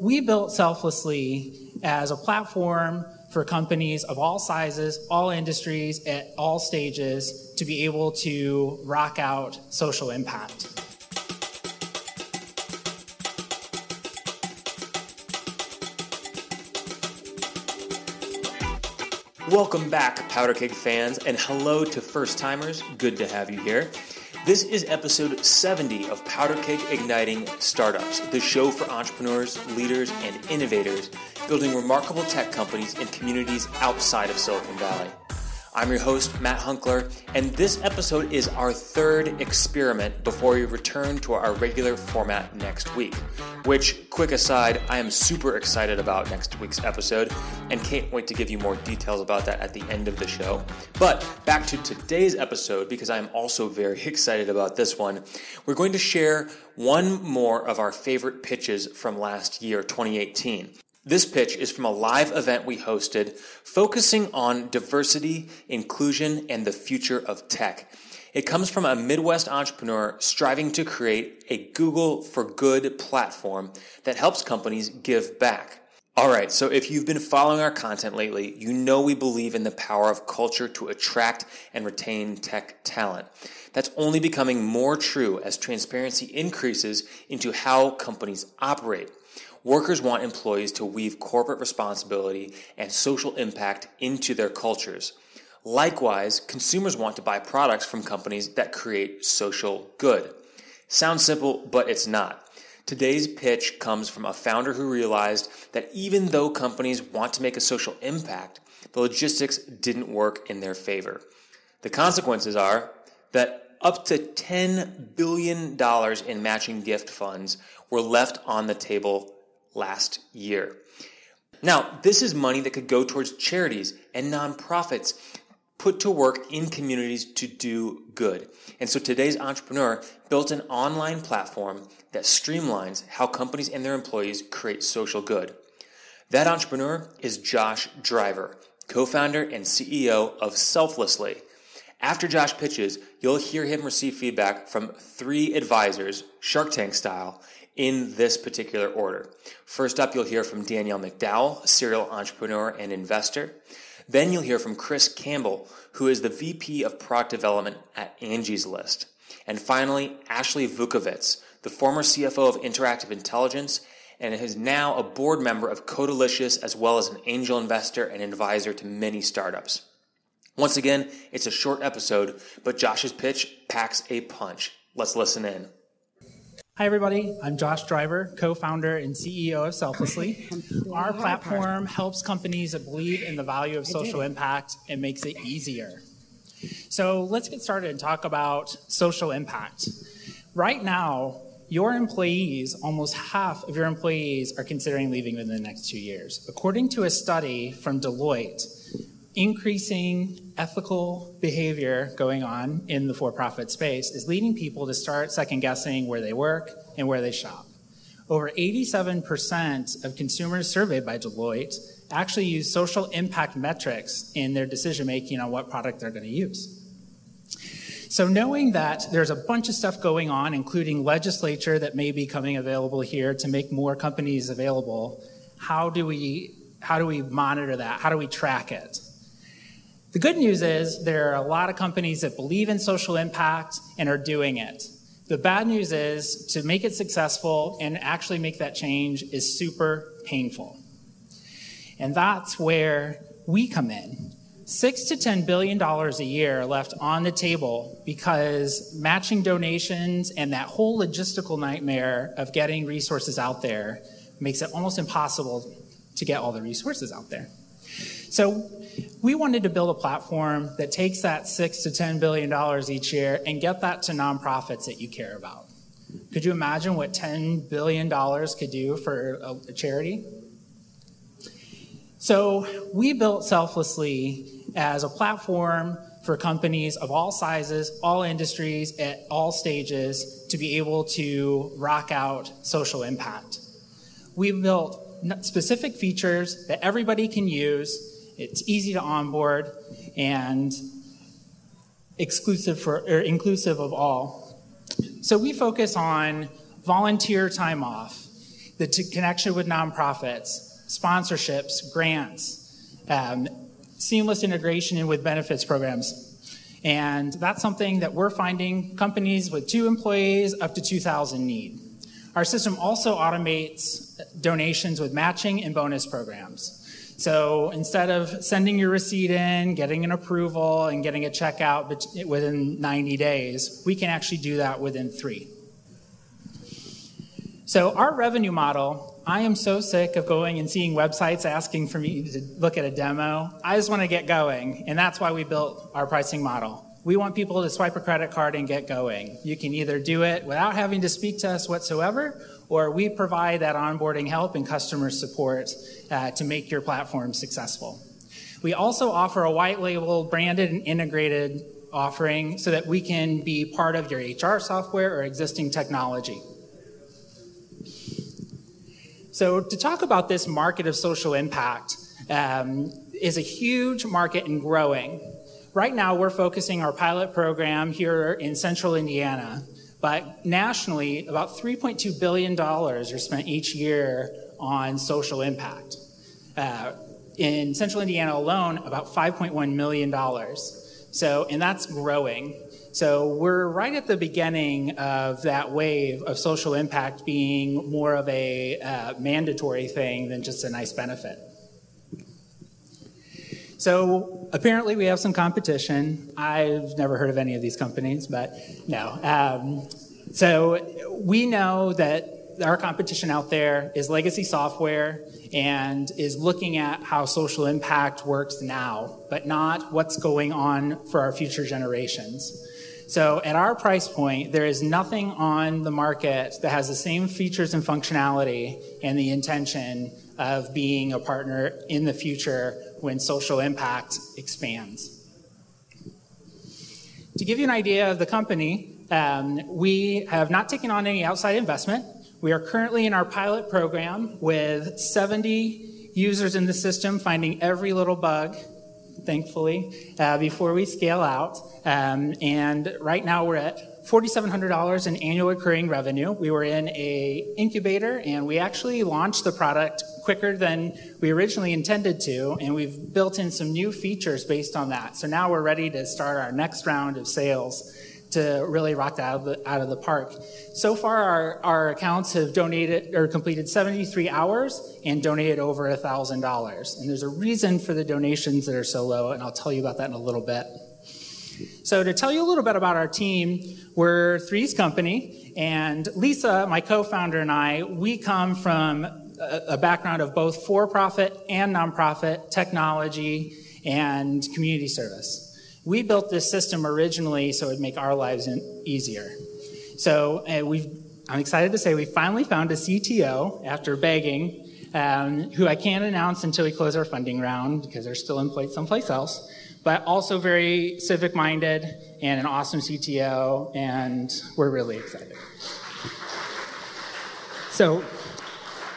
We built Selflessly as a platform for companies of all sizes, all industries, at all stages to be able to rock out social impact. Welcome back, Powder Keg fans, and hello to first timers. Good to have you here. This is episode 70 of Powder Keg Igniting Startups, the show for entrepreneurs, leaders, and innovators building remarkable tech companies in communities outside of Silicon Valley. I'm your host, Matt Hunckler, and this episode is our third experiment before we return to our regular format next week. Which, quick aside, I am super excited about next week's episode and can't wait to give you more details about that at the end of the show. But back to today's episode, because I'm also very excited about this one, we're going to share one more of our favorite pitches from last year, 2018. This pitch is from a live event we hosted focusing on diversity, inclusion, and the future of tech. It comes from a Midwest entrepreneur striving to create a Google for Good platform that helps companies give back. All right, so if you've been following our content lately, you know we believe in the power of culture to attract and retain tech talent. That's only becoming more true as transparency increases into how companies operate. Workers want employees to weave corporate responsibility and social impact into their cultures. Likewise, consumers want to buy products from companies that create social good. Sounds simple, but it's not. Today's pitch comes from a founder who realized that even though companies want to make a social impact, the logistics didn't work in their favor. The consequences are that up to $10 billion in matching gift funds were left on the table last year. Now, this is money that could go towards charities and nonprofits put to work in communities to do good. And so today's entrepreneur built an online platform that streamlines how companies and their employees create social good. That entrepreneur is Josh Driver, co founder and CEO of Selflessly. After Josh pitches, you'll hear him receive feedback from three advisors, Shark Tank style, in this particular order. First up, you'll hear from Danielle McDowell, serial entrepreneur and investor. Then you'll hear from Chris Campbell, who is the VP of Product Development at Angie's List. And finally, Ashley Vukovitz, the former CFO of Interactive Intelligence and is now a board member of Codelicious as well as an angel investor and advisor to many startups. Once again, it's a short episode, but Josh's pitch packs a punch. Let's listen in. Hi, everybody. I'm Josh Driver, co founder and CEO of Selflessly. Our platform helps companies that believe in the value of social impact and makes it easier. So let's get started and talk about social impact. Right now, your employees, almost half of your employees, are considering leaving within the next two years. According to a study from Deloitte, increasing ethical behavior going on in the for profit space is leading people to start second guessing where they work and where they shop. Over 87% of consumers surveyed by Deloitte actually use social impact metrics in their decision making on what product they're going to use. So, knowing that there's a bunch of stuff going on, including legislature that may be coming available here to make more companies available, how do we how do we monitor that? How do we track it? The good news is there are a lot of companies that believe in social impact and are doing it. The bad news is to make it successful and actually make that change is super painful. And that's where we come in. Six to ten billion dollars a year left on the table because matching donations and that whole logistical nightmare of getting resources out there makes it almost impossible to get all the resources out there. So we wanted to build a platform that takes that six to ten billion dollars each year and get that to nonprofits that you care about. Could you imagine what ten billion dollars could do for a, a charity? So we built Selflessly as a platform for companies of all sizes, all industries, at all stages to be able to rock out social impact. We built specific features that everybody can use it's easy to onboard and exclusive for or inclusive of all. So we focus on volunteer time off, the t- connection with nonprofits, sponsorships, grants, um, seamless integration with benefits programs. And that's something that we're finding companies with two employees up to 2,000 need. Our system also automates donations with matching and bonus programs. So instead of sending your receipt in, getting an approval, and getting a check out within 90 days, we can actually do that within three. So our revenue model, I am so sick of going and seeing websites asking for me to look at a demo. I just want to get going, and that's why we built our pricing model. We want people to swipe a credit card and get going. You can either do it without having to speak to us whatsoever, or we provide that onboarding help and customer support uh, to make your platform successful. We also offer a white label, branded, and integrated offering so that we can be part of your HR software or existing technology. So, to talk about this market of social impact, um, is a huge market and growing. Right now, we're focusing our pilot program here in central Indiana, but nationally, about $3.2 billion are spent each year on social impact. Uh, in central Indiana alone, about $5.1 million. So, and that's growing. So we're right at the beginning of that wave of social impact being more of a uh, mandatory thing than just a nice benefit. So apparently we have some competition. I've never heard of any of these companies, but no. Um, so we know that our competition out there is legacy software and is looking at how social impact works now, but not what's going on for our future generations. So at our price point, there is nothing on the market that has the same features and functionality and the intention of being a partner in the future when social impact expands. To give you an idea of the company, um, we have not taken on any outside investment. We are currently in our pilot program with 70 users in the system finding every little bug, thankfully, uh, before we scale out. Um, and right now we're at $4,700 in annual recurring revenue. We were in a incubator and we actually launched the product quicker than we originally intended to, and we've built in some new features based on that. So now we're ready to start our next round of sales to really rock that out of the, out of the park. So far, our, our accounts have donated or completed 73 hours and donated over $1,000. And there's a reason for the donations that are so low, and I'll tell you about that in a little bit. So, to tell you a little bit about our team, we're Three's Company, and Lisa, my co founder, and I, we come from a, background of both for profit and nonprofit technology and community service. We built this system originally so it would make our lives easier. So uh, we've, I'm excited to say we finally found a CTO after begging, um, who I can't announce until we close our funding round because they're still place someplace else, but also very civic minded and an awesome CTO, and we're really excited. So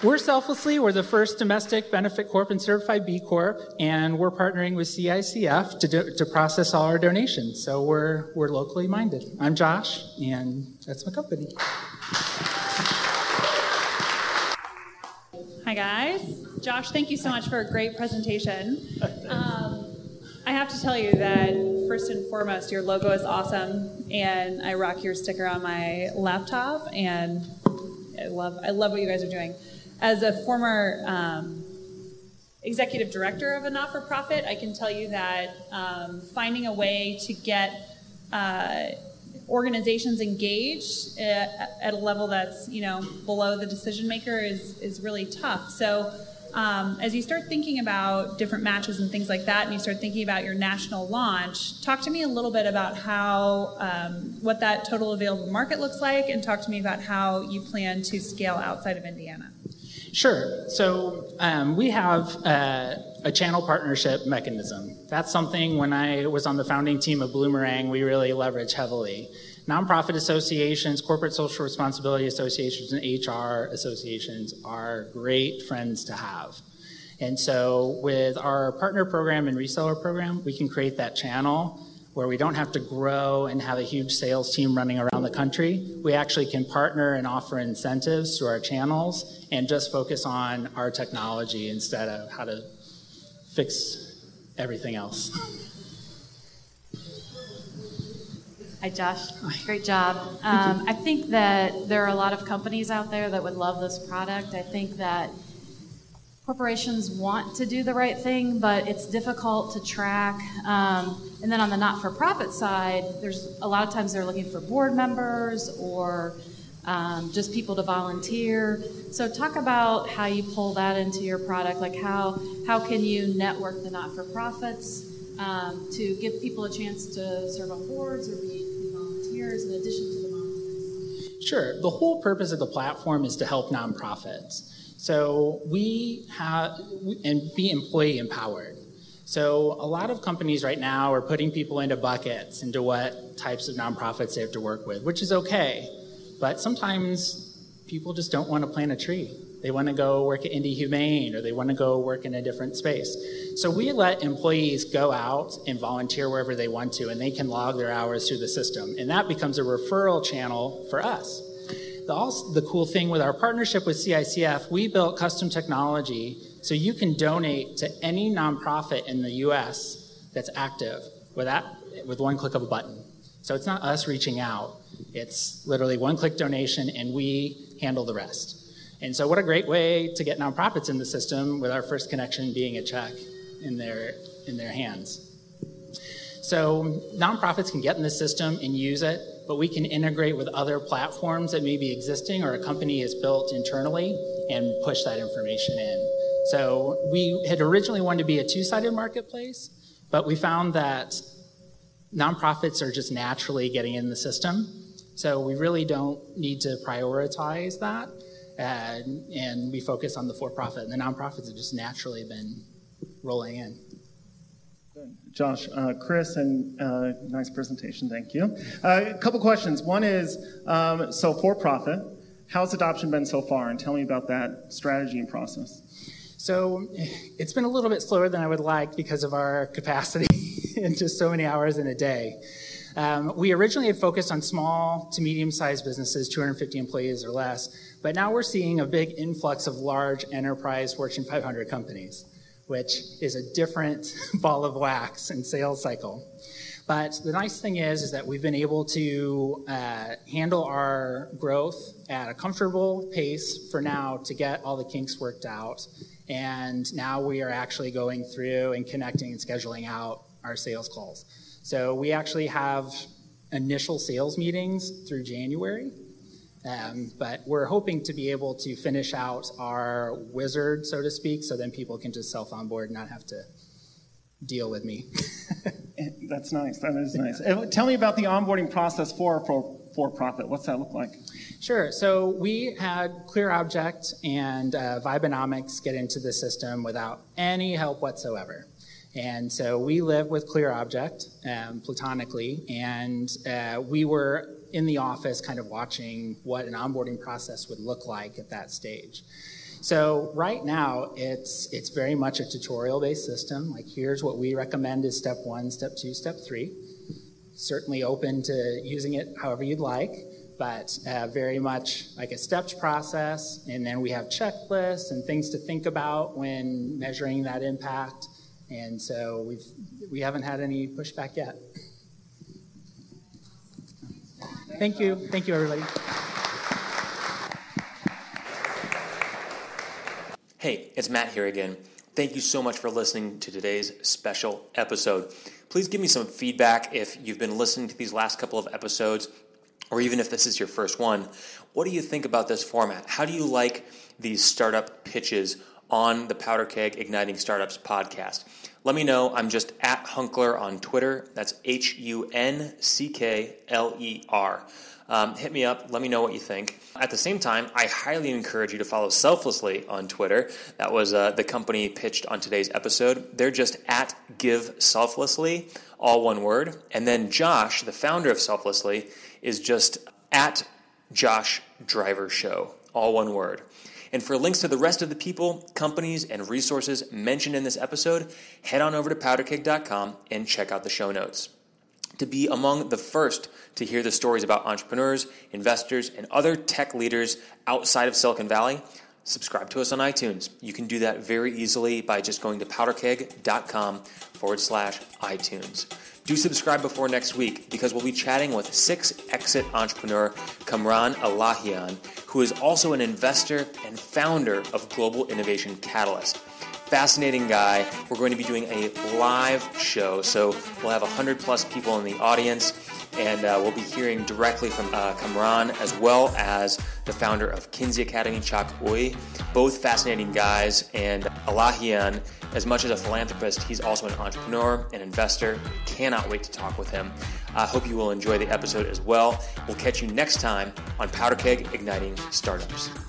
we're Selflessly, we're the first domestic benefit corp and certified B Corp, and we're partnering with CICF to, do, to process all our donations. So we're, we're locally minded. I'm Josh, and that's my company. Hi, guys. Josh, thank you so much for a great presentation. Um, have to tell you that first and foremost, your logo is awesome, and I rock your sticker on my laptop, and I love I love what you guys are doing as a former um, executive director of a not for profit, I can tell you that um, finding a way to get uh, organizations engaged at, at, a level that's you know below the decision maker is is really tough. So. Um, as you start thinking about different matches and things like that, and you start thinking about your national launch, talk to me a little bit about how um, what that total available market looks like, and talk to me about how you plan to scale outside of Indiana. Sure. So um, we have uh, a channel partnership mechanism. That's something when I was on the founding team of Bloomerang, we really leverage heavily. Nonprofit associations, corporate social responsibility associations, and HR associations are great friends to have. And so with our partner program and reseller program, we can create that channel where we don't have to grow and have a huge sales team running around the country. We actually can partner and offer incentives through our channels and just focus on our technology instead of how to fix everything else. Hi, Josh. Great job. Um, I think that there are a lot of companies out there that would love this product. I think that corporations want to do the right thing, but it's difficult to track. Um, and then on the not for profit side, there's a lot of times they're looking for board members or um, just people to volunteer. So talk about how you pull that into your product. Like how how can you network the not for profits um, to give people a chance to serve on boards or be volunteers in addition to the volunteers? Sure. The whole purpose of the platform is to help nonprofits. So we have, and be employee empowered. So a lot of companies right now are putting people into buckets into what types of nonprofits they have to work with, which is okay. But sometimes people just don't want to plant a tree. They want to go work at Indy Humane or they want to go work in a different space. So we let employees go out and volunteer wherever they want to, and they can log their hours through the system. And that becomes a referral channel for us the, also, the cool thing with our partnership with CICF, we built custom technology so you can donate to any nonprofit in the US that's active with, that, with one click of a button. So it's not us reaching out, it's literally one click donation and we handle the rest. And so, what a great way to get nonprofits in the system with our first connection being a check in their, in their hands. So, nonprofits can get in the system and use it but we can integrate with other platforms that may be existing or a company has built internally and push that information in. So we had originally wanted to be a two-sided marketplace, but we found that nonprofits are just naturally getting in the system. So we really don't need to prioritize that. And, and we focus on the for-profit. And the nonprofits have just naturally been rolling in. Josh, uh, Chris, and uh, nice presentation, thank you. Uh, a couple questions. One is um, so for profit, how's adoption been so far? And tell me about that strategy and process. So it's been a little bit slower than I would like because of our capacity and just so many hours in a day. Um, we originally had focused on small to medium sized businesses, 250 employees or less, but now we're seeing a big influx of large enterprise Fortune 500 companies which is a different ball of wax and sales cycle. But the nice thing is, is that we've been able to uh, handle our growth at a comfortable pace for now to get all the kinks worked out. And now we are actually going through and connecting and scheduling out our sales calls. So we actually have initial sales meetings through January um, but we're hoping to be able to finish out our wizard, so to speak, so then people can just self onboard and not have to deal with me. That's nice. That is nice. Tell me about the onboarding process for for for profit. What's that look like? Sure. So we had Clear Object and uh, Vibenomics get into the system without any help whatsoever. And so we live with Clear Object um, platonically, and uh, we were in the office kind of watching what an onboarding process would look like at that stage. So right now it's it's very much a tutorial based system. Like here's what we recommend is step 1, step 2, step 3. Certainly open to using it however you'd like, but uh, very much like a stepped process and then we have checklists and things to think about when measuring that impact. And so we've we haven't had any pushback yet. Thank you. Thank you, everybody. Hey, it's Matt here again. Thank you so much for listening to today's special episode. Please give me some feedback if you've been listening to these last couple of episodes, or even if this is your first one. What do you think about this format? How do you like these startup pitches on the Powder Keg Igniting Startups podcast? Let me know. I'm just at Hunckler on Twitter. That's H U N C K L E R. Um, hit me up. Let me know what you think. At the same time, I highly encourage you to follow Selflessly on Twitter. That was uh, the company pitched on today's episode. They're just at Give Selflessly, all one word. And then Josh, the founder of Selflessly, is just at Josh Driver Show, all one word. And for links to the rest of the people, companies, and resources mentioned in this episode, head on over to powderkeg.com and check out the show notes. to be among the first to hear the stories about entrepreneurs, investors, and other tech leaders outside of Silicon Valley, subscribe to us on iTunes. You can do that very easily by just going to powderkeg.com forward slash iTunes. Do subscribe before next week because we'll be chatting with six exit entrepreneur Kamran Elahian, who is also an investor and founder of Global Innovation Catalyst fascinating guy. We're going to be doing a live show, so we'll have 100 plus people in the audience, and uh, we'll be hearing directly from uh, Kamran as well as the founder of Kenzie Academy, Chok Ooi. Both fascinating guys, and Elahian, as much as a philanthropist, he's also an entrepreneur, and investor. Cannot wait to talk with him. I hope you will enjoy the episode as well. We'll catch you next time on Powder Keg Igniting Startups.